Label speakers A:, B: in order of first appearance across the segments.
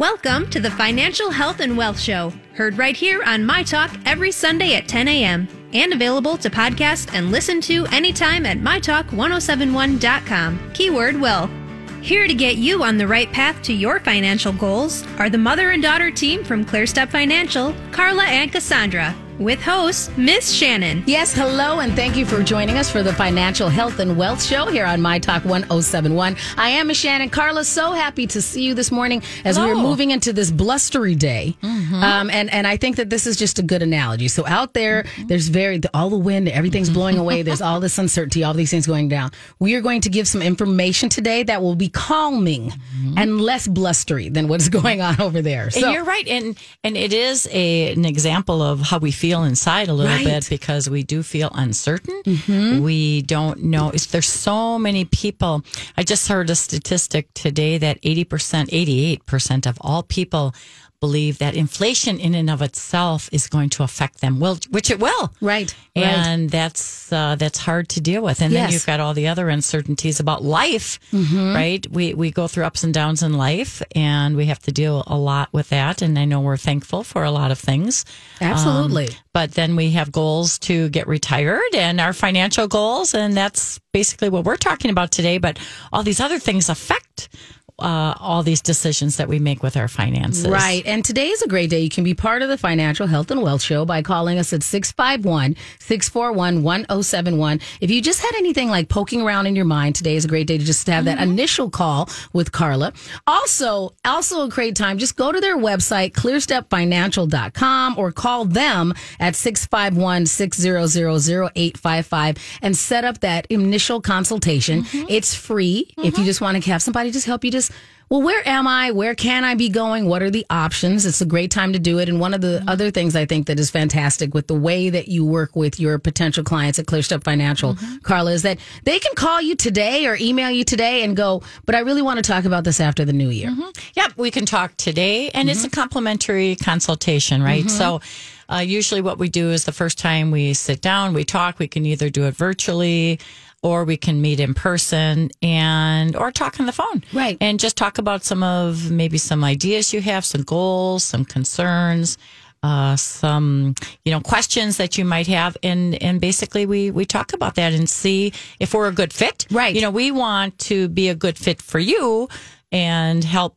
A: Welcome to the Financial Health and Wealth Show, heard right here on My Talk every Sunday at 10 a.m. and available to podcast and listen to anytime at mytalk1071.com. Keyword will. Here to get you on the right path to your financial goals are the mother and daughter team from ClearStep Financial, Carla and Cassandra with host Miss Shannon.
B: Yes, hello, and thank you for joining us for the Financial Health and Wealth Show here on My Talk 1071. I am Miss Shannon. Carla, so happy to see you this morning as
C: Hello.
B: we're moving into this blustery day. Mm-hmm. Um, and, and I think that this is just a good analogy. So out there, mm-hmm. there's very, all the wind, everything's blowing away. There's all this uncertainty, all these things going down. We are going to give some information today that will be calming mm-hmm. and less blustery than what's going on over there.
C: And you're right, and and it is a an example of how we feel inside a little
B: Right.
C: bit because we do feel uncertain.
B: Mm-hmm.
C: We don't know. There's so many people. I just heard a statistic today that 80 percent, 88 percent of all people believe that inflation in and of itself is going to affect them. Well, which it will.
B: Right, right.
C: And that's uh, that's hard to deal with. And
B: Yes.
C: then you've got all the other uncertainties about life,
B: Mm-hmm.
C: right? We we go through ups and downs in life, and we have to deal a lot with that. And I know we're thankful for a lot of things.
B: Absolutely.
C: Um, but then we have goals to get retired and our financial goals, and that's basically what we're talking about today. But all these other things affect uh, all these decisions that we make with our finances.
B: Right. And today is a great day. You can be part of the Financial Health and Wealth Show by calling us at 651 641 1071. If you just had anything like poking around in your mind, today is a great day to just have that mm-hmm. initial call with Carla. Also, also a great time. Just go to their website, clearstepfinancial.com, or call them at 651 600 0855 and set up that initial consultation. Mm-hmm. It's free. If you mm-hmm. just want to have somebody just help you just well, where am I? Where can I be going? What are the options? It's a great time to do it. And one of the mm-hmm. other things I think that is fantastic with the way that you work with your potential clients at ClearStep Financial, mm-hmm. Carla, is that they can call you today or email you today and go, but I really want to talk about this after the new year. Mm-hmm.
C: Yep, we can talk today, and it's a complimentary consultation, right? So, uh, usually, what we do is the first time we sit down, we talk. We can either do it virtually, or we can meet in person, and or talk on the phone,
B: Right.
C: And just talk about some of maybe some ideas you have, some goals, some concerns. Uh, some you know questions that you might have and and basically we we talk about that and see if we're a good fit
B: Right.
C: you know we want to be a good fit for you and help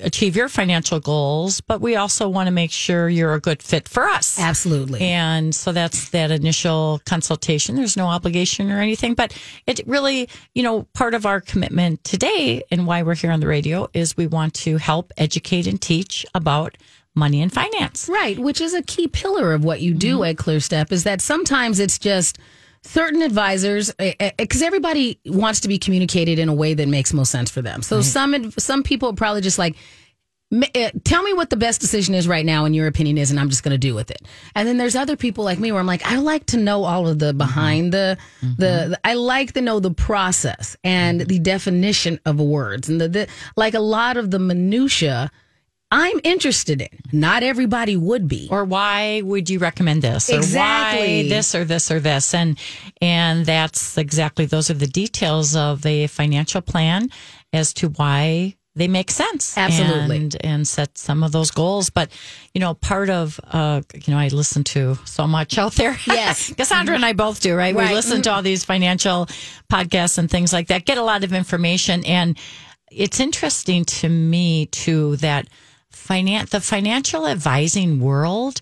C: achieve your financial goals, but we also want to make sure you're a good fit for us.
B: Absolutely.
C: And so that's that initial consultation. There's no obligation or anything, but it really, you know, part of our commitment today and why we're here on the radio is we want to help educate and teach about money and finance.
B: Right, which is a key pillar of what you do mm-hmm. at ClearStep is that sometimes it's just certain advisors eh, eh, eh, because everybody wants to be communicated in a way that makes most sense for them. So some some people are probably just like tell me what the best decision is right now in your opinion is and I'm just going to do with it. And then there's other people like me where I'm like I like to know all of the behind the, mm-hmm. the the I like to know the process and the definition of words and the, the like a lot of the minutia I'm interested in. Not everybody would be.
C: or why would you recommend this or
B: Exactly.
C: why this or this or this and and that's exactly those are the details of a financial plan as to why they make sense
B: Absolutely.
C: and and set some of those goals but you know part of uh you know i listen to so much out there
B: Yes.
C: cassandra and i both do right,
B: Right.
C: we listen to all these financial podcasts and things like that get a lot of information and it's interesting to me too that finan- the financial advising world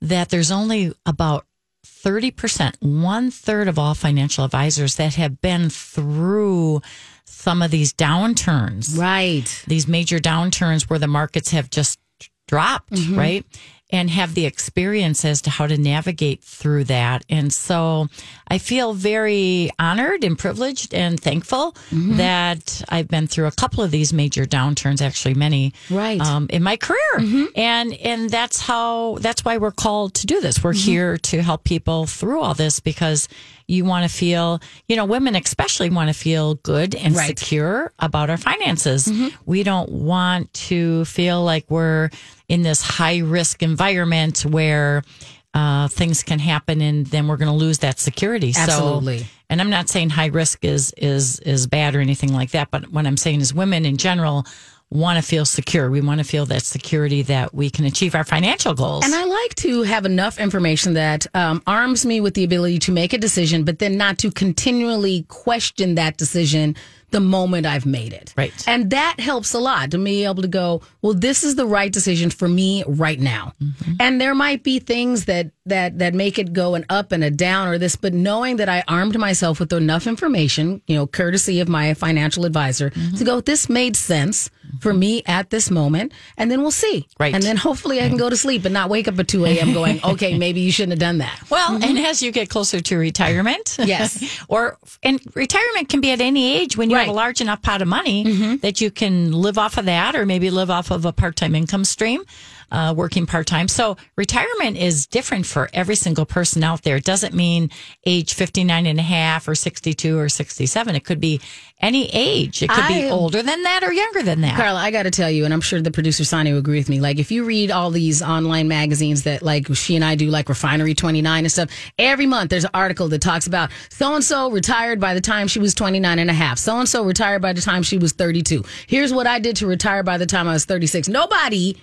C: that there's only about 30%, one third of all financial advisors that have been through some of these downturns,
B: Right.
C: these major downturns where the markets have just dropped,
B: Mm-hmm.
C: right? And have the experience as to how to navigate through that. And so I feel very honored and privileged and thankful
B: Mm-hmm.
C: that I've been through a couple of these major downturns, actually many,
B: Right.
C: um, in my career. And and that's how that's why we're called to do this. We're here to help people through all this because you want to feel, you know, women especially want to feel good and
B: Right.
C: secure about our finances. We don't want to feel like we're in this high risk environment where uh, things can happen and then we're going to lose that security.
B: Absolutely.
C: So, and I'm not saying high risk is is is bad or anything like that, but what I'm saying is women in general want to feel secure. We want to feel that security that we can achieve our financial goals.
B: And I like to have enough information that um, arms me with the ability to make a decision, but then not to continually question that decision the moment I've made it.
C: Right.
B: And that helps a lot to be able to go, well, this is the right decision for me right now.
C: Mm-hmm.
B: And there might be things that that that make it go an up and a down or this, but knowing that I armed myself with enough information, you know, courtesy of my financial advisor,
C: Mm-hmm.
B: to go, this made sense for me at this moment, and then we'll see.
C: Right.
B: And then hopefully I can go to sleep and not wake up at two a.m. going, okay, maybe you shouldn't have done that.
C: Well, and as you get closer to retirement,
B: Mm-hmm. Yes.
C: or and retirement can be at any age when you have a
B: Mm-hmm.
C: large enough pot of money that you can live off of that, or maybe live off of a part time income stream, uh, working part time. So retirement is different for every single person out there. It doesn't mean age 59 and a half or 62 or 67. It could be any age. It could be older than that or younger than that.
B: Carla, I got to tell you, and I'm sure the producer Sonny will agree with me. Like, if you read all these online magazines that, like, she and I do, like Refinery 29 and stuff, every month there's an article that talks about so and so retired by the time she was 29 and a half. So and so retired by the time she was 32. Here's what I did to retire by the time I was 36. Nobody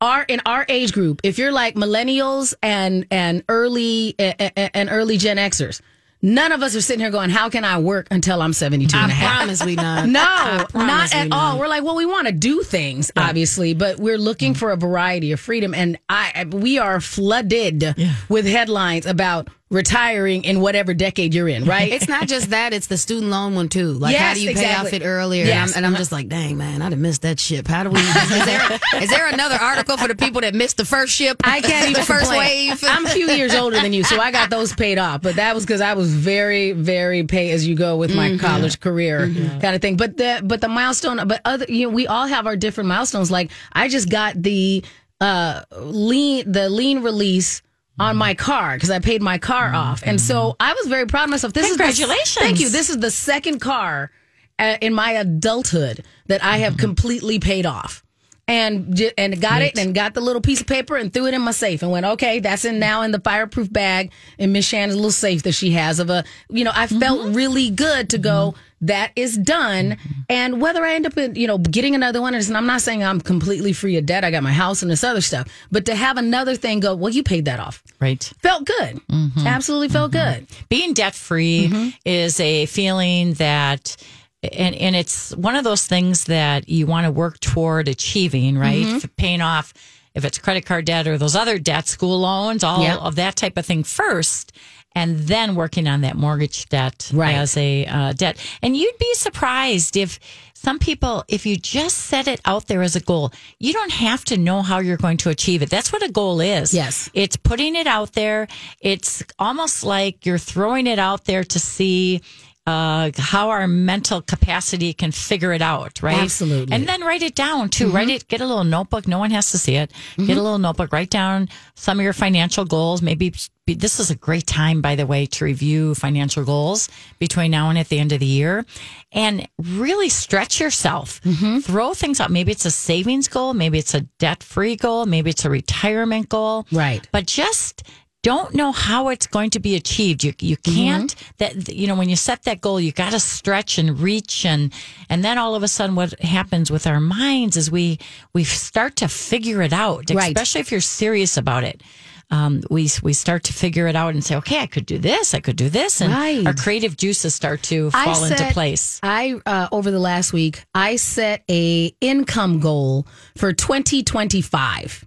B: our in our age group, if you're like millennials and and early and, early Gen Xers, none of us are sitting here going, "How can I work until I'm 72 and a
D: I
B: half?"
D: promise we not.
B: No, not
D: we
B: at all. We're like, well, we want to do things, obviously, but we're looking mm. for a variety of freedom, and I we are flooded with headlines about retiring in whatever decade you're in, right?
D: It's not just that; it's the student loan one too. Like, how do you pay
B: exactly.
D: off it earlier?
B: Yes.
D: And, I'm, and I'm just like, dang man, I'd have missed that ship. How do we? Is there is there another article for the people that missed the first ship?
B: I can't even
D: the first
B: complain.
D: wave.
B: I'm a few years older than you, so I got those paid off. But that was because I was very, very pay as you go with my college career kind of thing. But the but the milestone, but other you know, we all have our different milestones. Like I just got the uh lien the lien release. On my car because I paid my car mm-hmm. off, and so mm-hmm. I was very proud of myself. This
C: Congratulations.
B: is the, thank you. This is the second car uh, in my adulthood that I have mm-hmm. completely paid off and and got it and got the little piece of paper and threw it in my safe and went okay that's in now in the fireproof bag in Miss Shannon's little safe that she has of a you know I mm-hmm. felt really good to go mm-hmm. that is done. Mm-hmm. And whether I end up in, you know getting another one and I'm not saying I'm completely free of debt I got my house and this other stuff but to have another thing go well you paid that off.
C: Right.
B: felt good. Absolutely felt good.
C: Being debt free
B: Mm-hmm.
C: is a feeling that and and it's one of those things that you want to work toward achieving right
B: Mm-hmm.
C: Paying off if it's credit card debt or those other debt, school loans all
B: Yeah.
C: of that type of thing first and then working on that mortgage debt
B: Right.
C: as a uh, debt and you'd be surprised if some people if you just set it out there as a goal you don't have to know how you're going to achieve it that's what a goal is
B: Yes.
C: it's putting it out there. It's almost like you're throwing it out there to see uh, how our mental capacity can figure it out, right?
B: Absolutely. Mm-hmm.
C: And then write it down too. Write it. Get a little notebook. No one has to see it. Get a little notebook. Write down some of your financial goals. Maybe be- this is a great time, by the way, to review financial goals between now and at the end of the year, and really stretch yourself.
B: Mm-hmm.
C: Throw things out. Maybe it's a savings goal. Maybe it's a debt-free goal. Maybe it's a retirement goal
B: Right.
C: but just don't know how it's going to be achieved. You you can't that you know when you set that goal, you got to stretch and reach and and then all of a sudden, what happens with our minds is we we start to figure it out,
B: Right.
C: especially if you're serious about it. Um, we we start to figure it out and say, okay, I could do this, I could do this, and
B: Right.
C: our creative juices start to fall into
B: set-
C: place.
B: I uh, over the last week, I set a income goal for 2025.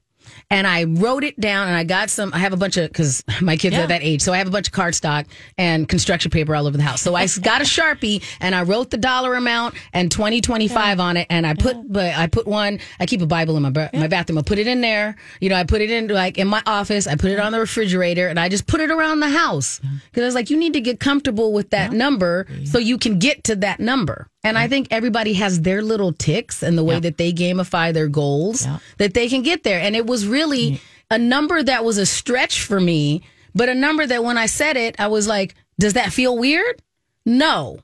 B: And I wrote it down, and I got some. I have a bunch of because my kids
C: Yeah.
B: are that age, so I have a bunch of cardstock and construction paper all over the house. So I got a sharpie, and I wrote the dollar amount and twenty twenty five on it, and I put, but I put one. I keep a Bible in my ba- my bathroom. I put it in there. You know, I put it in like in my office. I put it on the refrigerator, and I just put it around the house because I was like, you need to get comfortable with that number so you can get to that number. And I think everybody has their little ticks and the way that they gamify their goals
C: Yeah.
B: that they can get there. And it was really a number that was a stretch for me, but a number that when I said it, I was like, does that feel weird? No.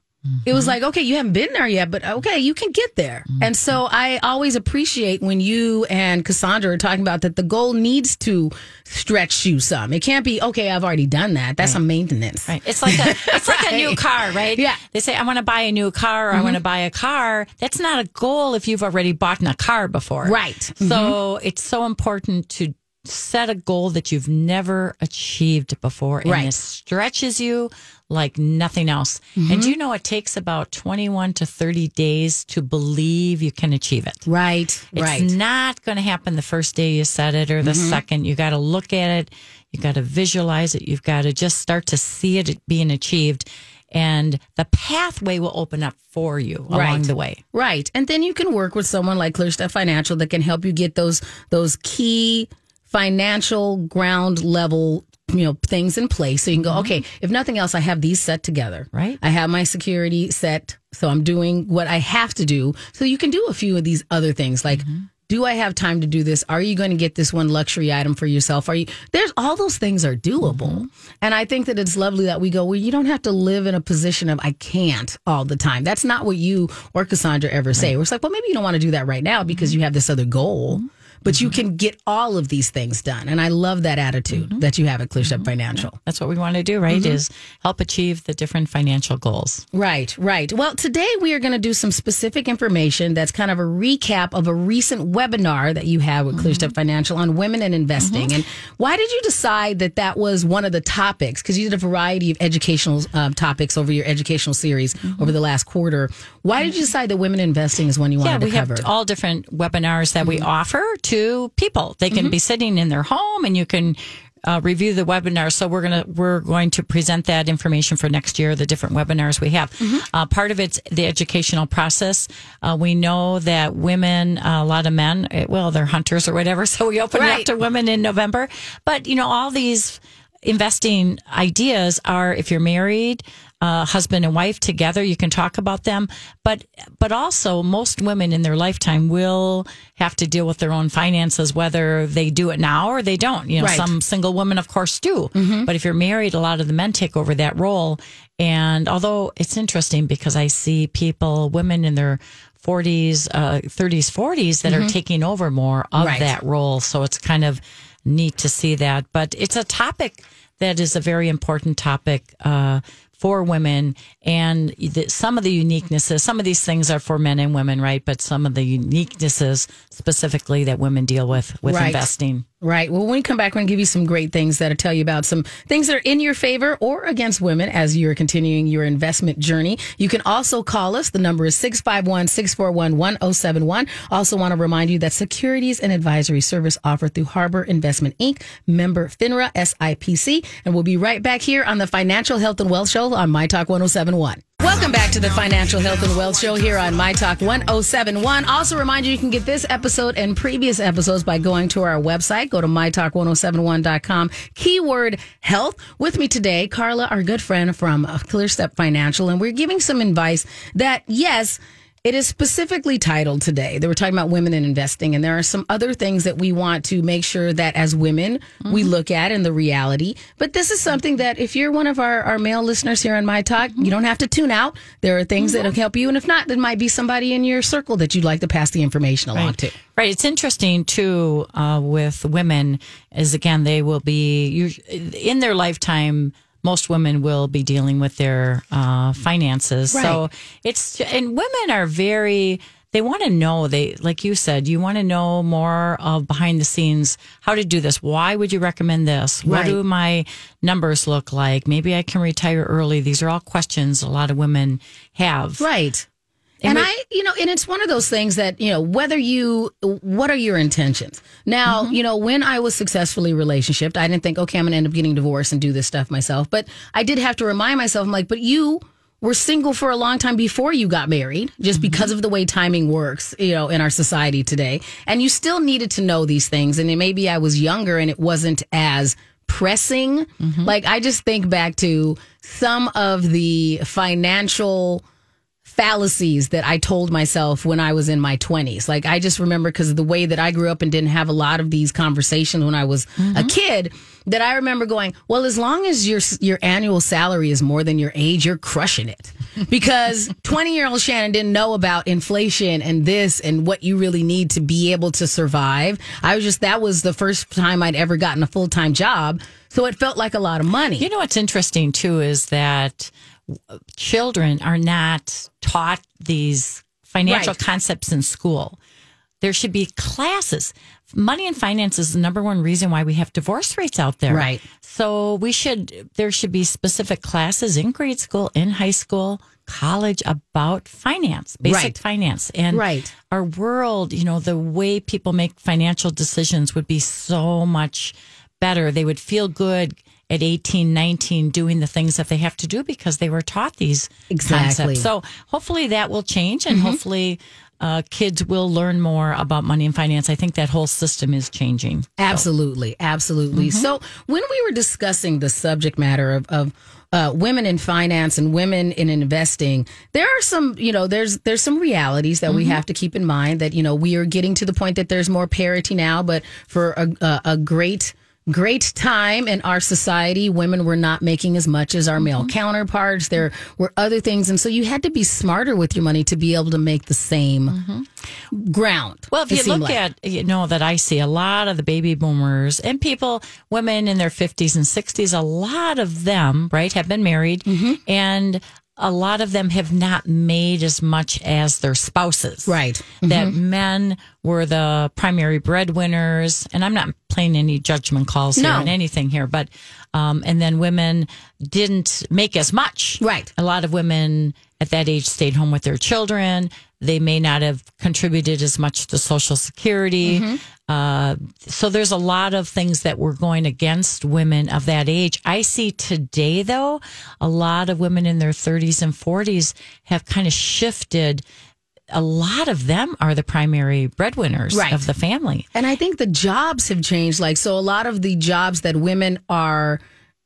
B: It was like, okay, you haven't been there yet, but okay, you can get there. And so I always appreciate when you and Cassandra are talking about that the goal needs to stretch you some. It can't be, okay, I've already done that. That's a maintenance.
C: Right. It's like a it's like a new car, right?
B: Yeah.
C: They say I want to buy a new car or I want to mm-hmm. buy a car. That's not a goal if you've already bought a car before.
B: Right.
C: So mm-hmm. it's so important to set a goal that you've never achieved before and
B: Right.
C: it stretches you like nothing else. And mm-hmm. you know it takes about 21 to 30 days to believe you can achieve it.
B: Right.
C: It's
B: right.
C: not going to happen the first day you set it or the mm-hmm. second. You got to look at it. You got to visualize it. You've got to just start to see it being achieved. And the pathway will open up for you along
B: Right.
C: the way.
B: Right. And then you can work with someone like ClearStep Financial that can help you get those those key financial ground level you know things in place. So you can go okay mm-hmm. if nothing else i have these set together.
C: Right.
B: i have my security set so i'm doing what i have to do. So you can do a few of these other things like mm-hmm. do i have time to do this? Are you going to get this one luxury item for yourself? Are you there's all those things are doable. Mm-hmm. And i think that it's lovely that we go well you don't have to live in a position of i can't all the time. That's not what you or cassandra ever say. We're like well maybe you don't want to do that right now because you have this other goal but you mm-hmm. can get all of these things done and i love that attitude mm-hmm. that you have at ClearStep mm-hmm. financial
C: That's what we want to do, right? Is help achieve the different financial goals.
B: Right, right. Well, today we are going to do some specific information that's kind of a recap of a recent webinar that you had with ClearStep Financial on women and investing. And why did you decide that that was one of the topics? Because you did a variety of educational um, topics over your educational series over the last quarter. Why did you decide that women investing is one you wanted
C: Yeah,
B: to
C: we
B: cover?
C: have all different webinars that we offer to people. They can be sitting in their home, and you can uh, review the webinar. So we're gonna we're going to present that information for next year. The different webinars we have. Uh, part of it's the educational process. Uh, we know that women, uh, a lot of men, eh, well, they're hunters or whatever. So we open it up to women in November. But you know, all these investing ideas are if you're married uh, husband and wife together you can talk about them. But but also most women in their lifetime will have to deal with their own finances whether they do it now or they don't. You know
B: Right.
C: some single women of course do. But if you're married a lot of the men take over that role. And although it's interesting because i see people women in their 40s uh, 30s 40s that are taking over more of
B: Right.
C: that role. So it's kind of neat to see that. But it's a topic that is a very important topic uh, for women, and the, some of the uniquenesses. Some of these things are for men and women, right? But some of the uniquenesses specifically that women deal with with
B: Right.
C: investing.
B: Right. Well, when we come back, we're going to give you some great things that'll tell you about some things that are in your favor or against women as you're continuing your investment journey. You can also call us. The number is 651 641 1071. Also, want to remind you that securities and advisory service offered through Harbour Investment Inc., member FINRA SIPC. And we'll be right back here on the Financial Health and Wealth Show on My Talk 1071. Welcome back to the Financial Health and Wealth Show here on My Talk 1071. Also, remind you you can get this episode and previous episodes by going to our website. Go to mytalk1071.com, keyword health. With me today, Carla, our good friend from uh, ClearStep Financial, and we're giving some advice that, yes, it is specifically titled today. They were talking about women in investing, and there are some other things that we want to make sure that as women we look at in the reality. But this is something that if you're one of our, our male listeners here on My Talk, you don't have to tune out. There are things that'll help you, and if not, there might be somebody in your circle that you'd like to pass the information along to.
C: Right. It's interesting too uh, with women is again they will be in their lifetime. Most women will be dealing with their uh, finances. So it's and women are very. They want to know. They like you said. You want to know more of behind the scenes how to do this. Why would you recommend this? What do my numbers look like? Maybe I can retire early. These are all questions a lot of women have.
B: Right. And,
C: we-
B: I, you know, and it's one of those things that, you know, whether you, what are your intentions? Now, mm-hmm. you know, when I was successfully relationshiped, I didn't think, okay, I'm going to end up getting divorced and do this stuff myself. But I did have to remind myself, I'm like, but you were single for a long time before you got married, just mm-hmm. because of the way timing works, you know, in our society today. And you still needed to know these things. And then maybe I was younger and it wasn't as pressing. Mm-hmm. Like, I just think back to some of the financial fallacies that I told myself when I was in my 20s. Like I just remember because of the way that I grew up and didn't have a lot of these conversations when I was a mm-hmm. kid that I remember going, well, as long as your your annual salary is more than your age, you're crushing it. Because 20 year old Shannon didn't know about inflation and this and what you really need to be able to survive. I was just, that was the first time I'd ever gotten a full time job. So it felt like a lot of money.
C: You know what's interesting too is that children are not taught these financial
B: Right.
C: concepts in school. There should be classes. Money and finance is the number one reason why we have divorce rates out there.
B: Right.
C: So we should there should be specific classes in grade school, in high school, college about finance, basic
B: Right.
C: finance. And
B: Right.
C: our world, you know, the way people make financial decisions would be so much better. They would feel good at 18, 19 doing the things that they have to do because they were taught these
B: Exactly. Mm-hmm.
C: concepts. So hopefully that will change and hopefully uh, kids will learn more about money and finance. I think that whole system is changing.
B: Absolutely, absolutely. So when we were discussing the subject matter of, of uh, women in finance and women in investing, there are some, you know, there's there's some realities that we have to keep in mind. That you know we are getting to the point that there's more parity now, but for a, a, a great great time in our society. Women were not making as much as our male counterparts. There were other things. And so you had to be smarter with your money to be able to make the same ground
C: Well, if you look
B: like.
C: at, you know, that I see a lot of the baby boomers and people, women in their 50s and 60s, a lot of them, right, have been married
B: Mm-hmm.
C: and a lot of them have not made as much as their spouses.
B: Right. Mm-hmm.
C: That men were the primary breadwinners. And I'm not playing any judgment calls here
B: No.
C: on anything here, but, um, and then women didn't make as much.
B: Right.
C: A lot of women at that age stayed home with their children. They may not have contributed as much to Social Security.
B: Mm-hmm.
C: Uh, so there's a lot of things that were going against women of that age. I see today, though, a lot of women in their 30s and 40s have kind of shifted. A lot of them are the primary breadwinners
B: Right.
C: of the family.
B: And I think the jobs have changed. Like, so a lot of the jobs that women are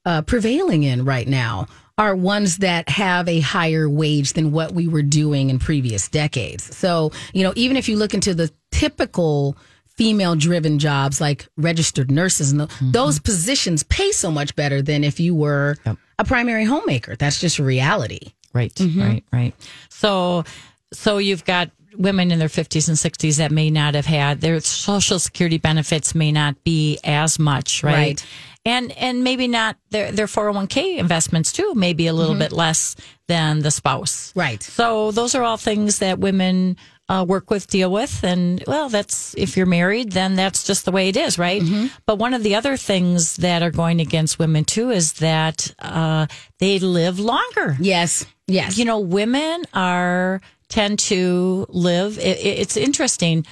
B: uh, prevailing in right now are ones that have a higher wage than what we were doing in previous decades. So, you know, even if you look into the typical female driven jobs like registered nurses and tho- those positions pay so much better than if you were a primary homemaker. That's just reality.
C: Right,
B: Mm-hmm.
C: right, right. So, so you've got women in their 50s and 60s that may not have had their social security benefits may not be as much, right?
B: Right.
C: And and maybe not their their 401k investments too, maybe a little bit less than the spouse.
B: Mm-hmm. Right.
C: So those are all things that women uh, work with, deal with, and well, that's if you're married, then that's just the way it is, right?
B: Mm-hmm.
C: But one of the other things that are going against women too is that uh, they live longer
B: Yes. Yes.
C: you know, women are tend to live. It, it- it's interesting.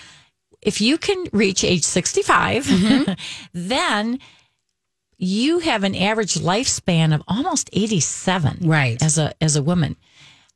C: If you can reach age 65, then you have an average lifespan of almost 87
B: Right.
C: as a as a woman.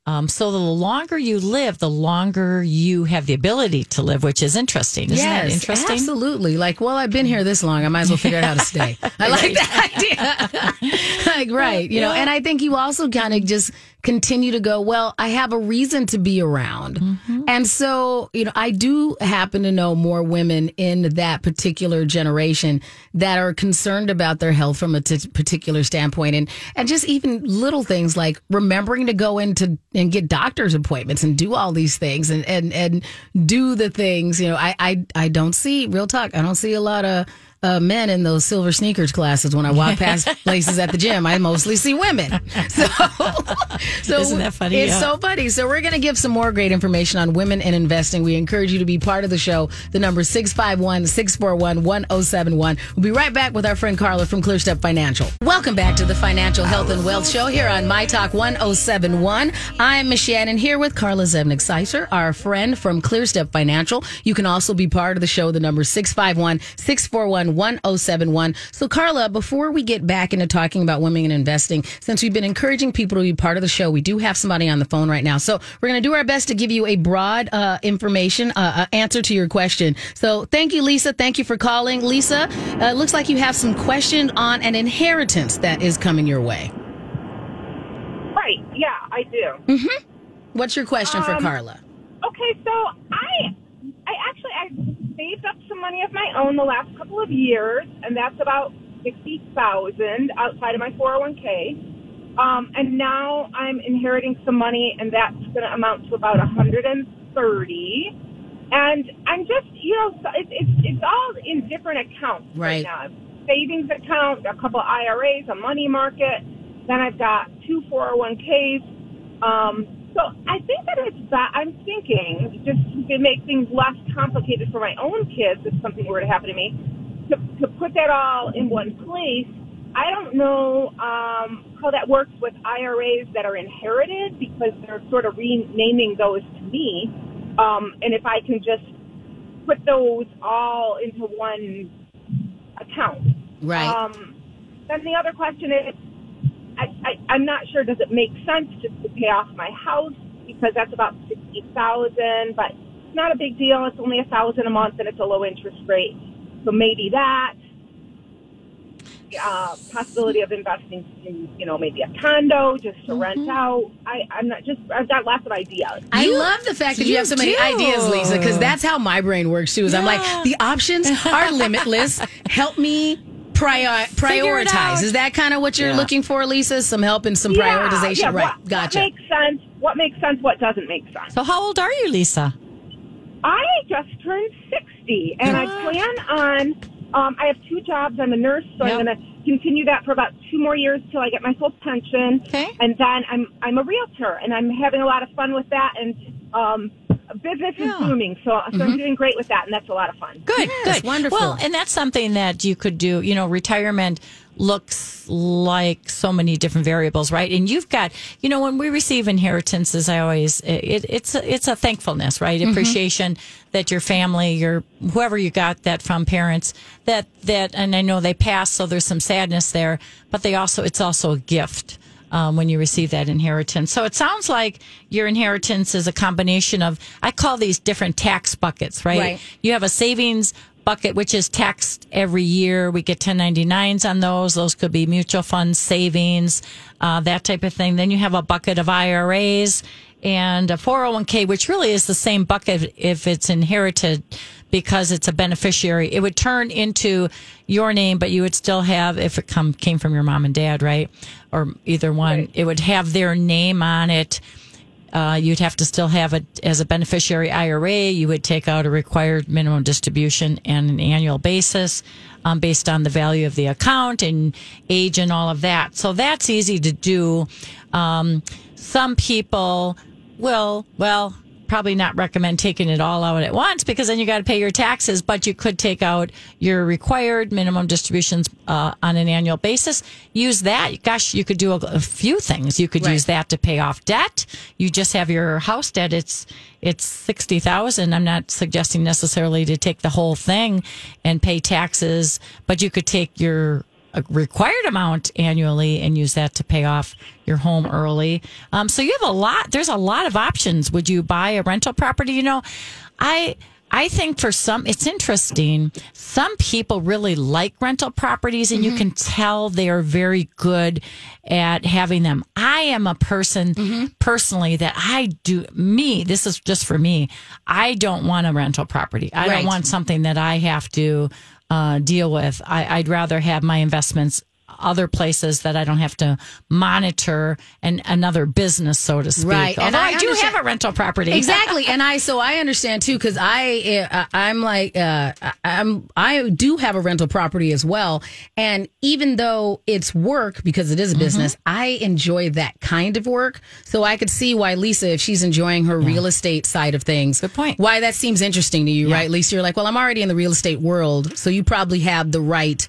C: Um, so the longer you live, the longer you have the ability to live, which is interesting. Isn't that interesting?
B: Absolutely. Like, well, I've been here this long. I might as well figure out how to stay. I like that idea. like, right. You know, and I think you also kind of just continue to go, well, I have a reason to be around.
C: Mm-hmm.
B: And so, you know, I do happen to know more women in that particular generation that are concerned about their health from a t- particular standpoint and, and just even little things like remembering to go into and get doctor's appointments and do all these things and, and, and do the things, you know, I, I, I don't see real talk. I don't see a lot of, uh, men in those silver sneakers classes when I walk past places at the gym. I mostly see women. So, so
C: Isn't that funny?
B: It's
C: yeah.
B: so funny. So we're going to give some more great information on women and investing. We encourage you to be part of the show. The number 651-641-1071. We'll be right back with our friend Carla from ClearStep Financial. Welcome back to the Financial Health and Wealth Show here on My Talk 1071. I'm Michelle, Shannon here with Carla Zevnik Seufzer, our friend from ClearStep Financial. You can also be part of the show. The number 651 641 1071. So, Carla, before we get back into talking about women and investing, since we've been encouraging people to be part of the show, we do have somebody on the phone right now. So, we're going to do our best to give you a broad uh, information uh, uh, answer to your question. So, thank you, Lisa. Thank you for calling. Lisa, uh, looks like you have some question on an inheritance that is coming your way.
E: Right. Yeah, I do. Mm-hmm.
B: What's your question
E: um, for
B: Carla?
E: Okay, so I I actually I saved up some money of my own the last couple of years, and that's about sixty thousand outside of my four hundred one k. Um, and now I'm inheriting some money, and that's going to amount to about a hundred and thirty. And I'm just, you know, it's it's it's all in different accounts
B: Right.
E: now. Savings account, a couple IRAs, a money market. Then I've got two 401ks. Um, so I think that it's that I'm thinking just to make things less complicated for my own kids if something were to happen to me, to, to put that all in one place. I don't know um, how that works with IRAs that are inherited because they're sort of renaming those to me, um, and if I can just put those all into one account.
B: Right.
E: Um, then the other question is, I, I, I'm not sure. Does it make sense just to pay off my house because that's about sixty thousand, but it's not a big deal. It's only a thousand a month, and it's a low interest rate. So maybe that. Uh, possibility of investing in, you know, maybe a condo just to rent out. I, I'm not just. I've got lots of ideas.
B: I love the fact that you,
C: you
B: have so many
C: do.
B: ideas, Lisa, because that's how my brain works too. Is I'm like the options are limitless. Help me prior-
C: Figure it out.
B: prioritize. Is that kind of what you're
C: Yeah.
B: looking for, Lisa? Some help and some prioritization,
E: yeah,
B: right?
E: What,
B: gotcha.
E: What makes sense? What makes sense? What doesn't make sense?
C: So, how old are you, Lisa?
E: I just turned 60 and I plan on, um, I have two jobs. I'm a nurse, so
C: Yep.
E: I'm going to continue that for about two more years till I get my full pension.
C: Okay.
E: And then I'm, I'm a realtor and I'm having a lot of fun with that and, um, business is
C: Yeah. Mm-hmm.
E: booming. So, so I'm doing great with that and that's a lot of fun.
C: Good,
B: Yes,
C: good,
B: wonderful.
C: Well, and that's something that you could do. You know, retirement looks like so many different variables, right? And you've got, you know, when we receive inheritances, I always it, it's a, it's a thankfulness, right?
B: Mm-hmm.
C: Appreciation that your family, your whoever you got that from, parents that that, and I know they passed, so there's some sadness there, but they also it's also a gift. Um, when you receive that inheritance. So it sounds like your inheritance is a combination of, I call these different tax buckets, right?
B: Right.
C: You have a savings bucket, which is taxed every year. We get 1099s on those. Those could be mutual funds, savings, uh, that type of thing. Then you have a bucket of IRAs and a 401k, which really is the same bucket if it's inherited because it's a beneficiary. It would turn into your name, but you would still have, if it come, came from your mom and dad, right? Or either one, it would have their name on it. Uh, you'd have to still have it as a beneficiary IRA. You would take out a required minimum distribution on an annual basis um, based on the value of the account and age and all of that. So that's easy to do. Um, some people will, well, probably not recommend taking it all out at once because then you got to pay your taxes, but you could take out your required minimum distributions uh, on an annual basis. Use that. Gosh, you could do a, a few things. You could
B: Right.
C: use that to pay off debt. You just have your house debt. It's it's sixty thousand. I'm not suggesting necessarily to take the whole thing and pay taxes, but you could take your a required amount annually and use that to pay off your home early. Um, so you have a lot. There's a lot of options. Would you buy a rental property? You know, I. I think for some, it's interesting. Some people really like rental properties, and you can tell they are very good at having them. I am a person personally that I do, me, this is just for me. I don't want a rental property. I
B: Right.
C: don't want something that I have to uh, deal with. I, I'd rather have my investments other places that I don't have to monitor and another business, so to speak.
B: Right, and I
C: I, do have a rental property.
B: exactly and i so i understand too because i uh, i'm like uh i'm i do have a rental property as well and even though it's work because it is
C: Mm-hmm.
B: a business i enjoy that kind of work so i could see why lisa if she's enjoying her real estate side of things
C: Good point.
B: why that seems interesting to you right lisa you're like well i'm already in the real estate world so you probably have the right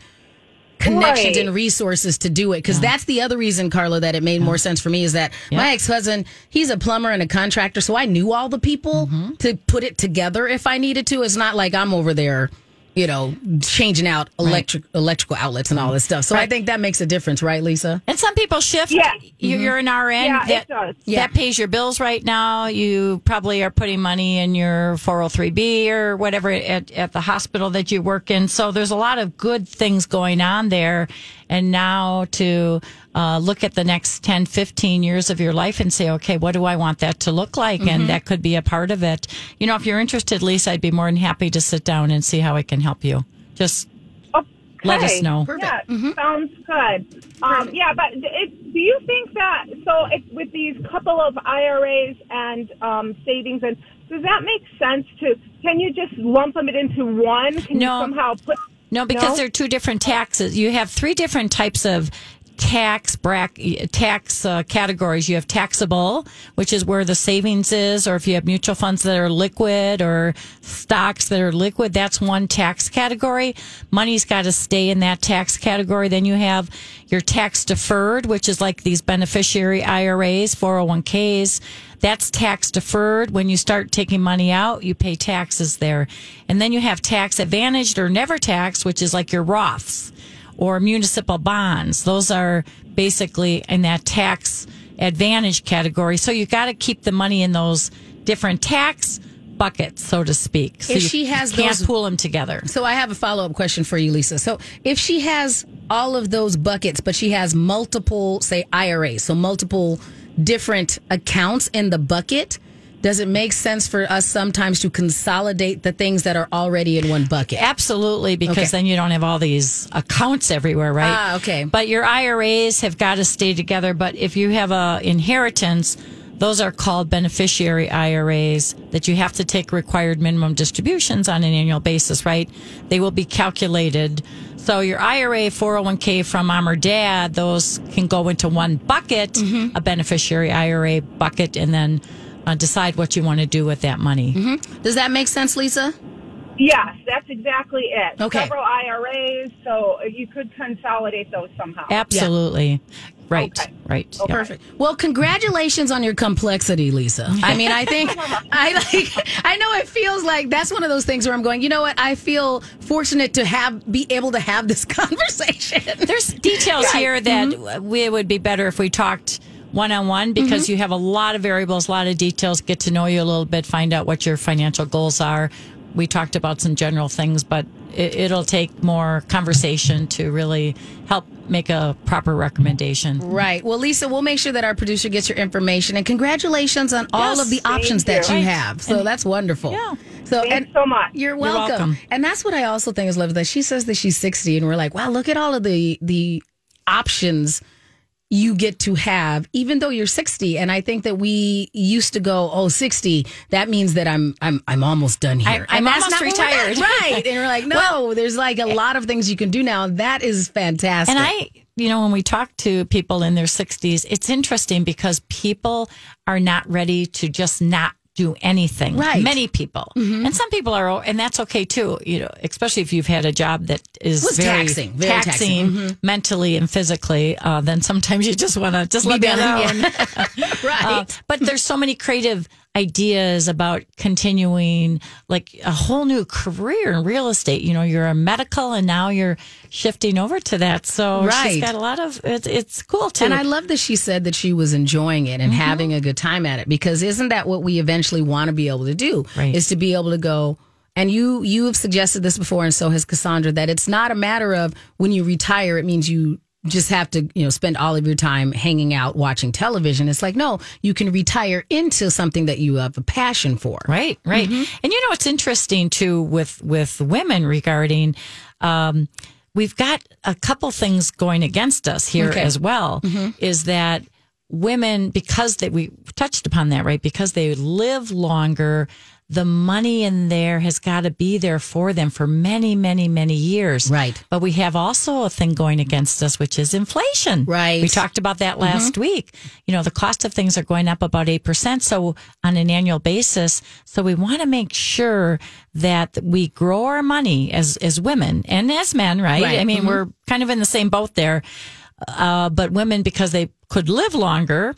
B: connections
E: Right.
B: and resources to do it. Because that's the other reason carla that it made more sense for me is that my ex-husband he's a plumber and a contractor so i knew all the people
C: Mm-hmm.
B: to put it together if i needed to. It's not like i'm over there you know changing out electric electrical outlets and all this stuff so i think that makes a difference right lisa
C: And some people shift.
E: Yeah.
C: You- mm-hmm. You're an RN.
E: Yeah,
C: that,
E: it does. Yeah.
C: That pays your bills right now. You probably are putting money in your 403B or whatever at, at the hospital that you work in. So there's a lot of good things going on there. And now to uh, look at the next 10, 15 years of your life and say, okay, what do I want that to look like?
B: Mm-hmm.
C: And that could be a part of it. You know, if you're interested, Lisa, I'd be more than happy to sit down and see how I can help you. Just let us
E: Okay.
C: know.
E: Yeah, sounds good. Um, yeah, but it, do you think that so if, with these couple of IRAs and um, savings, and does that make sense to? Can you just lump them into one? Can
C: No.
E: you somehow put?
C: No, because
E: No?
C: they're two different taxes. You have three different types of tax bracket tax uh, categories. You have taxable, which is where the savings is, or if you have mutual funds that are liquid or stocks that are liquid, that's one tax category. Money's got to stay in that tax category. Then you have your tax deferred, which is like these beneficiary IRAs, 401ks. That's tax deferred. When you start taking money out, you pay taxes there. And then you have tax advantaged or never taxed, which is like your Roths or municipal bonds. Those are basically in that tax advantage category. So you got to keep the money in those different tax buckets, so to speak. So
B: If she has
C: can't
B: those-
C: pool them together.
B: So I have a follow up question for you, Lisa. So if she has all of those buckets, but she has multiple, say, IRAs, so multiple different accounts in the bucket, does it make sense for us sometimes to consolidate the things that are already in one bucket?
C: Absolutely, because
B: Okay.
C: then you don't have all these accounts everywhere, right?
B: Ah, okay.
C: But your IRAs have got to stay together. But if you have a inheritance, those are called beneficiary IRAs that you have to take required minimum distributions on an annual basis, right? They will be calculated. So your IRA, 401k from mom or dad, those can go into one bucket,
B: Mm-hmm.
C: a beneficiary IRA bucket, and then uh, decide what you want to do with that money.
B: Mm-hmm. Does that make sense, Lisa?
E: Yes, that's exactly it.
B: Okay.
E: Several IRAs, so you could consolidate those somehow.
C: Absolutely. Right.
E: Okay.
C: Right.
B: Oh,
C: Yeah.
B: perfect. Well, congratulations on your complexity, Lisa. I mean, I think I like. I know it feels like that's one of those things where I'm going. You know what? I feel fortunate to have be able to have this conversation.
C: There's details here that
B: Mm-hmm.
C: we it would be better if we talked one on one because mm-hmm. you have a lot of variables, a lot of details, get to know you a little bit, find out what your financial goals are. We talked about some general things, but it, it'll take more conversation to really help make a proper recommendation.
B: Right. Well, Lisa, we'll make sure that our producer gets your information and congratulations on all of the options that
E: you.
B: you
C: Right.
B: have. So that's wonderful.
C: Yeah.
B: So
E: Thanks
B: and
E: so much.
B: You're welcome.
C: welcome.
B: And that's what I also think is lovely that she says that she's 60 and we're like, wow, look at all of the the options you get to have even though you're 60 and I think that we used to go, oh, 60, that means that I'm I'm I'm almost done here.
C: I-
B: that's
C: almost
B: not what we're-
C: retired.
B: right. And we're like, no, there's like a eh, lot of things you can do now. That is fantastic.
C: And I, you know, when we talk to people in their 60s, it's interesting because people are not ready to just not do anything.
B: Right. Mm-hmm.
C: Many people. And some people are, and that's okay too, you know, especially if you've had a job that is very
B: taxing, very taxing. Mm-hmm.
C: mentally and physically. Uh, then sometimes you just want to just let me alone.
B: right.
C: Uh, but there's so many creative ideas about continuing like a whole new career in real estate. You know, you're a medical and now you're shifting over to that. So
B: Right.
C: she's got a lot of it's, it's cool too.
B: And I love that she said that she was enjoying it and
C: Mm-hmm.
B: having a good time at it because isn't that what we eventually want to be able to do?
C: Right.
B: Is to be able to go and you you have suggested this before and so has Cassandra that it's not a matter of when you retire it means you just have to you know spend all of your time hanging out watching television. It's like no, you can retire into something that you have a passion for.
C: Right, right. And you know what's interesting too with with women regarding um we've got a couple things going against us here
B: Okay.
C: as well is that women because that we touched upon that right because they live longer the money in there has got to be there for them for many many many years
B: Right.
C: but we have also a thing going against us which is inflation
B: Right.
C: we talked about that last week. You know, the cost of things are going up about 8%. So on an annual basis. So we want to make sure that we grow our money as, as women and as men, right?
B: Right.
C: I mean, we're kind of in the same boat there. Uh, but women, because they could live longer,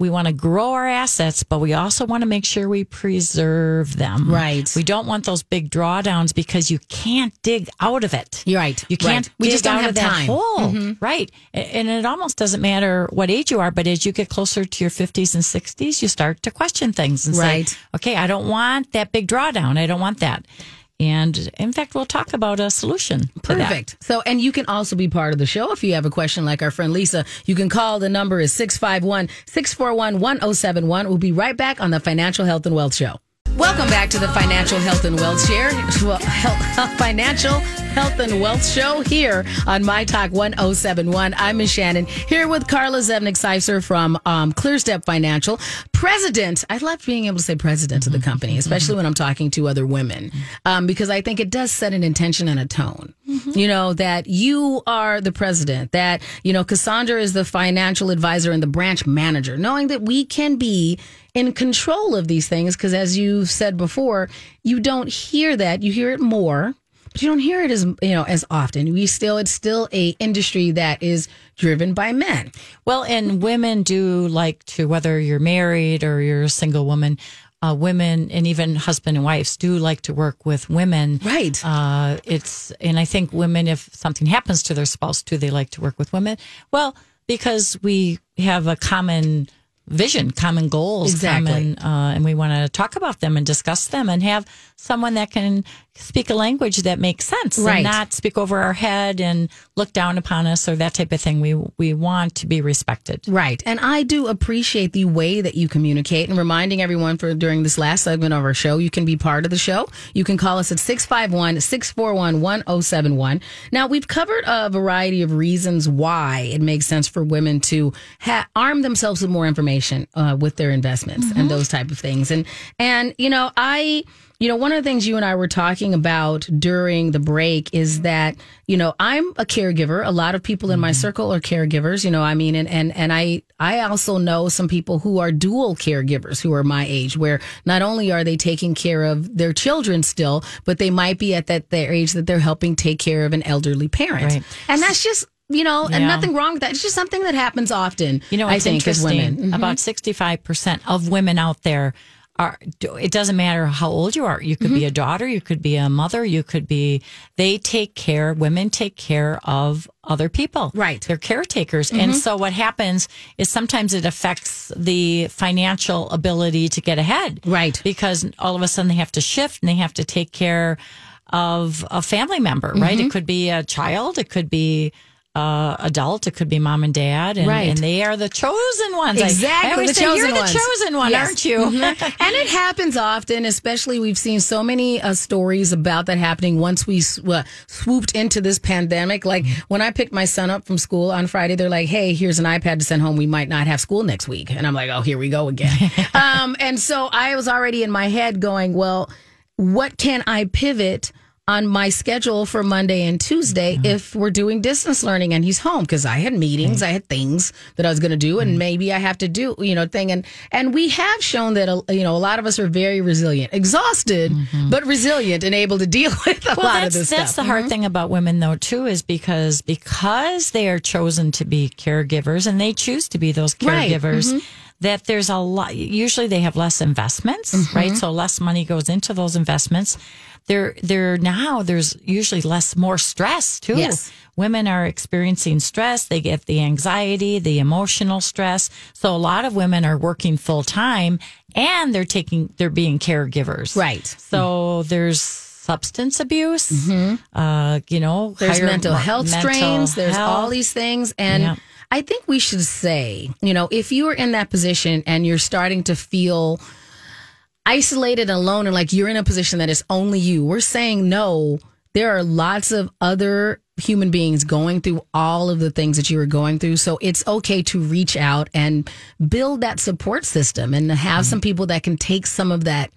C: we want to grow our assets, but we also want to make sure we preserve them.
B: Right.
C: We don't want those big drawdowns because you can't dig out of it.
B: You're right.
C: You can't.
B: Right. We just don't
C: out
B: have time. Mm-hmm.
C: hole, right? And it almost doesn't matter what age you are, but as you get closer to your fifties and sixties, you start to question things and
B: Right.
C: say, "Okay, I don't want that big drawdown. I don't want that." And in fact, we'll talk about a solution.
B: Perfect. So, and you can also be part of the show if you have a question like our friend Lisa. You can call. The number is 651 641 1071. We'll be right back on the Financial Health and Wealth Show. Welcome back to the Financial Health and Wealth Share, well, health, Financial Health and Wealth Show here on My Talk 1071. I'm Miss Shannon here with Carla Zevnik Seufzer from um, ClearStep Financial, president. I love being able to say president of the company, especially when I'm talking to other women, um, because I think it does set an intention and a tone. You know, that you are the president, that, you know, Cassandra is the financial advisor and the branch manager, knowing that we can be in control of these things. Because as you've said before, you don't hear that. You hear it more, but you don't hear it as, you know, as often. We still, it's still a industry that is driven by men.
C: Well, and women do like to, whether you're married or you're a single woman, uh, women and even husband and wives do like to work with women.
B: Right.
C: Uh, it's, and I think women, if something happens to their spouse, do they like to work with women? Well, because we have a common vision, common goals,
B: Exactly.
C: common, uh, and we want to talk about them and discuss them and have someone that can speak a language that makes sense
B: Right.
C: and not speak over our head and look down upon us or that type of thing. We we want to be respected.
B: Right. And I do appreciate the way that you communicate and reminding everyone for during this last segment of our show, you can be part of the show. You can call us at 651 641 1071. Now, we've covered a variety of reasons why it makes sense for women to ha- arm themselves with more information uh, with their investments and those type of things. And, and, you know, I, you know, one of the things you and I were talking about during the break is that, you know, I'm a caregiver. A lot of people in my circle are caregivers, you know, I mean, and, and, and I, I also know some people who are dual caregivers who are my age, where not only are they taking care of their children still, but they might be at that their age that they're helping take care of an elderly parent.
C: Right.
B: And that's just, you know, and nothing wrong with that. It's just something that happens often.
C: You know,
B: I think as women. Mhm.
C: About sixty-five percent of women out there are. It doesn't matter how old you are. You could
B: Mm-hmm.
C: be a daughter. You could be a mother. You could be. They take care. Women take care of other people.
B: Right. Mm-hmm.
C: They're caretakers, and so what happens is sometimes it affects the financial ability to get ahead.
B: Right.
C: Because all of a sudden they have to shift and they have to take care of a family member. Right.
B: Mm-hmm.
C: It could be a child. It could be. Uh, adult, it could be mom and dad, and,
B: Right.
C: and they are the chosen ones.
B: Exactly, the
C: say,
B: chosen
C: you're
B: ones.
C: the chosen one,
B: Yes.
C: aren't you?
B: Mhm. and it happens often, especially we've seen so many uh, stories about that happening once we uh, swooped into this pandemic. Like when I picked my son up from school on Friday, they're like, hey, here's an iPad to send home. We might not have school next week. And I'm like, oh, here we go again. um, and so I was already in my head going, well, what can I pivot? On my schedule for Monday and Tuesday, mm-hmm. if we're doing distance learning and he's home, because I had meetings, I had things that I was going to do, and mm-hmm. maybe I have to do, you know, thing. And and we have shown that uh, you know a lot of us are very resilient, exhausted, mm-hmm. but resilient and able to deal with a
C: Well,
B: lot of this
C: that's
B: stuff.
C: the hard thing about women, though, too, is because because they are chosen to be caregivers and they choose to be those
B: Right.
C: That there's a lot. Usually, they have less investments,
B: Mm-hmm.
C: right? So less money goes into those investments. There, there now. There's usually less, more stress too.
B: Yes.
C: Women are experiencing stress. They get the anxiety, the emotional stress. So a lot of women are working full time and they're taking, they're being caregivers.
B: Right.
C: So there's substance abuse, uh, you know,
B: Mm-hmm. There's mental health
C: mental
B: strains. There's
C: health.
B: all these things. And
C: Yeah.
B: I think we should say, you know, if you are in that position and you're starting to feel isolated and alone and like you're in a position that is only you, we're saying no. There are lots of other human beings going through all of the things that you are going through. So it's okay to reach out and build that support system and have mm-hmm. some people that can take some of that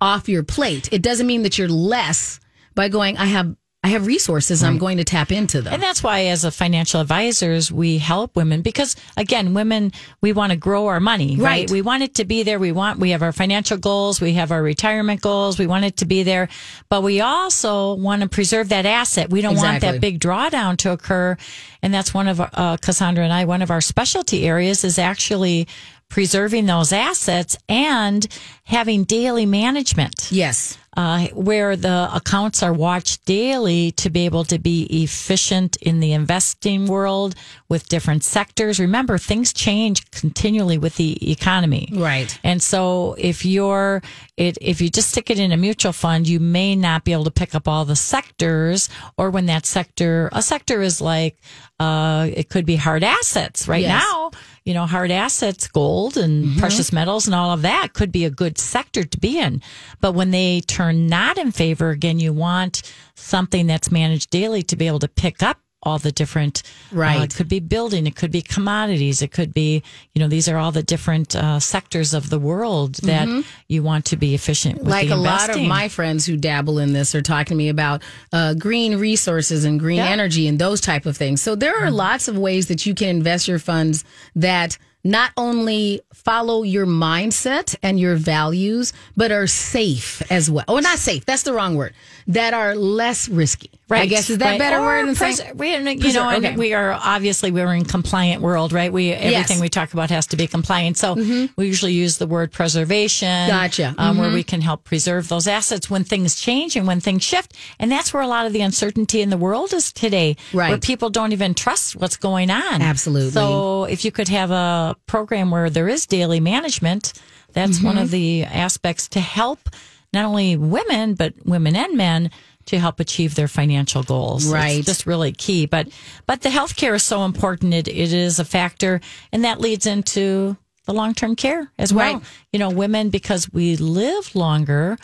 B: off your plate. It doesn't mean that you're less by going, I have I have resources, I'm going to tap into them.
C: And that's why, as a financial advisors, we help women because, again, women, we want to grow our money, right?
B: Right.
C: We want it to be there. We want, we have our financial goals. We have our retirement goals. We want it to be there. But we also want to preserve that asset. We don't want that big drawdown to occur. And that's one of, uh, Cassandra and I, one of our specialty areas is actually preserving those assets and having daily management
B: Yes.
C: uh, where the accounts are watched daily to be able to be efficient in the investing world with different sectors. Remember, things change continually with the economy.
B: Right.
C: And so if you're, it, if you just stick it in a mutual fund, you may not be able to pick up all the sectors or when that sector, a sector is like, uh, it could be hard assets right
B: Yes.
C: now. You know, hard assets, gold and mm-hmm. precious metals and all of that could be a good sector to be in. But when they turn not in favor, again, you want something that's managed daily to be able to pick up all the different uh,
B: Right.
C: it could be building it could be commodities it could be you know these are all the different uh, sectors of the world that you want to be efficient with
B: like a lot of my friends who dabble in this are talking to me about uh, green resources and green
C: Yeah.
B: energy and those type of things. So there are lots of ways that you can invest your funds that not only follow your mindset and your values, but are safe as well. Or not safe. That's the wrong word. That are less risky. I guess is that
C: right.
B: better
C: Or
B: word than
C: pres-
B: saying?
C: we, you know,
B: okay.
C: we are obviously we're in compliant world, right? We everything we talk about has to be compliant. So we usually use the word preservation.
B: Mm-hmm. Gotcha.
C: Um, Where we can help preserve those assets when things change and when things shift, and that's where a lot of the uncertainty in the world is today.
B: right?
C: Where people don't even trust what's going on.
B: Absolutely.
C: So if you could have a program where there is daily management, that's one
B: Mm-hmm.
C: of the aspects to help not only women but women and men to help achieve their financial goals.
B: Right.
C: It's just really key. But but the healthcare is so important. It it is a factor, and that leads into the long term care as well.
B: Right.
C: You know, women because we live longer.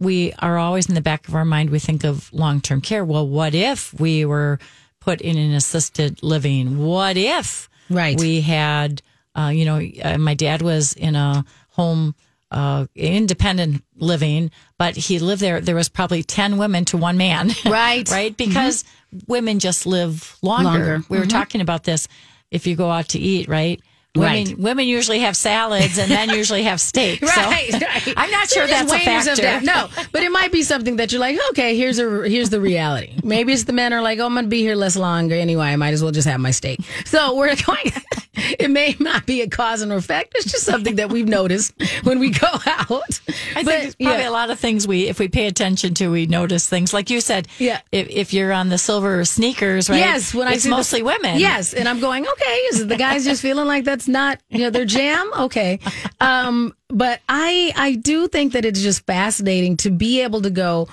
C: We are always in the back of our mind. We think of long term care. Well, what if we were put in an assisted living? What if
B: Right.
C: we had, uh, you know, uh, my dad was in a home, uh, independent living, but he lived there. There was probably 10 women to one man.
B: Right.
C: right. Because women just live longer.
B: Longer.
C: We were talking about this. If you go out to eat, right? Women,
B: Right.
C: women usually have salads and men usually have steak. So
B: Right, right.
C: I'm not sure that's a factor.
B: down. No, but it might be something that you're like, okay, here's a here's the reality. Maybe it's the men are like, oh, I'm gonna be here less longer anyway. I might as well just have my steak. So we're going. it may not be a cause and effect. It's just something that we've noticed when we go out.
C: I think there's probably a lot of things we, if we pay attention to, we notice things. Like you said,
B: Yeah.
C: If, if you're on the silver sneakers, right?
B: Yes, when I
C: it's
B: the-
C: mostly women.
B: Yes, and I'm going, okay, is it the guys just feeling like that's not you know their jam? Okay, um, but I I do think that it's just fascinating to be able to go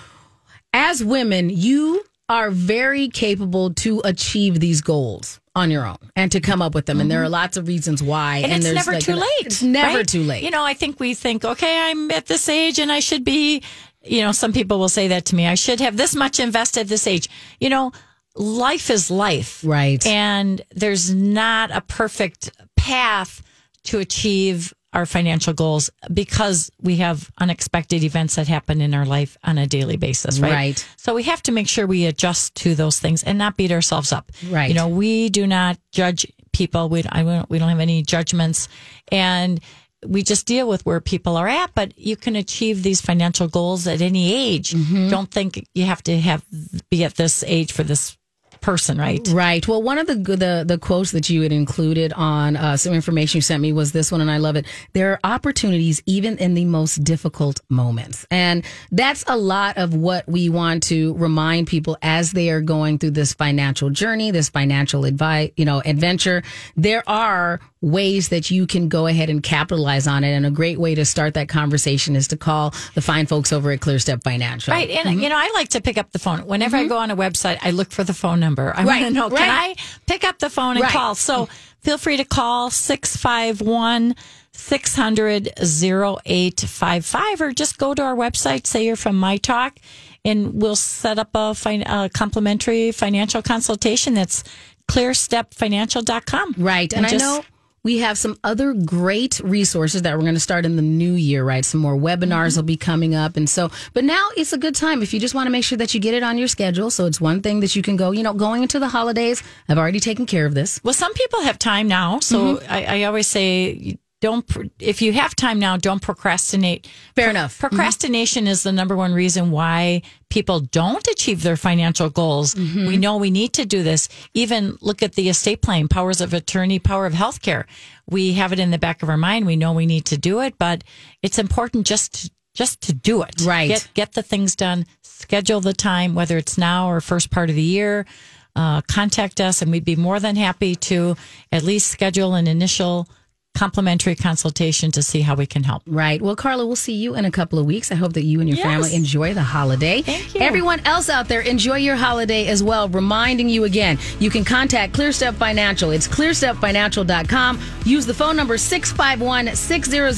B: as women. You are very capable to achieve these goals on your own and to come up with them, and there are lots of reasons why.
C: Mm-hmm. And, it's
B: there's
C: never
B: like
C: too late.
B: It's never
C: right?
B: too late.
C: You know, I think we think, okay, I'm at this age and I should be, you know, some people will say that to me. I should have this much invested at this age. You know, life is life.
B: Right.
C: And there's not a perfect path to achieve our financial goals because we have unexpected events that happen in our life on a daily basis, right?
B: Right.
C: So we have to make sure we adjust to those things and not beat ourselves up.
B: Right.
C: You know, we do not judge people. We I don't, we don't have any judgments, and we just deal with where people are at. But you can achieve these financial goals at any age.
B: Mm-hmm.
C: Don't think you have to have be at this age for this person, right?
B: Right. Well, one of the the the quotes that you had included on uh, some information you sent me was this one, and I love it. There are opportunities even in the most difficult moments, and that's a lot of what we want to remind people as they are going through this financial journey, this financial advice, you know, adventure. There are ways that you can go ahead and capitalize on it, and a great way to start that conversation is to call the fine folks over at ClearStep Financial.
C: Right. And, you know, I like to pick up the phone. Whenever I go on a website, I look for the phone number. I
B: Mm-hmm. Right,
C: want to know, can. I pick up the phone and
B: Right.
C: call? So feel free to call 651 600 0855 or just go to our website, say you're from My Talk, and we'll set up a, fin- a complimentary financial consultation that's clearstepfinancial.com.
B: Right. And, I
C: just-
B: know we have some other great resources that we're going to start in the new year, right? Some more webinars will be coming up. And so, but now it's a good time if you just want to make sure that you get it on your schedule. So it's one thing that you can go, you know, going into the holidays, I've already taken care of this.
C: Well, some people have time now, so
B: Mm-hmm.
C: I, I always say don't if you have time now, don't procrastinate.
B: Fair enough. Mm-hmm.
C: Procrastination is the number one reason why people don't achieve their financial goals.
B: Mm-hmm.
C: We know we need to do this. Even look at the estate plan, powers of attorney, power of healthcare. We have it in the back of our mind. We know we need to do it, but it's important just to, just to do it.
B: Right.
C: Get get the things done. Schedule the time, whether it's now or first part of the year. Uh, contact us, and we'd be more than happy to at least schedule an initial complimentary consultation to see how we can help.
B: Right. Well, Carla, we'll see you in a couple of weeks. I hope that you and your
C: Yes.
B: family enjoy the holiday.
C: Thank you.
B: Everyone else out there, enjoy your holiday as well. Reminding you again, you can contact ClearStep Financial. It's clearstepfinancial.com. Use the phone number 651 600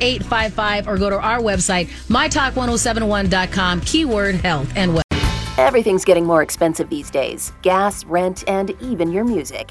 B: 0855 or go to our website, mytalk1071.com, keyword health and wealth.
F: Everything's getting more expensive these days gas, rent, and even your music.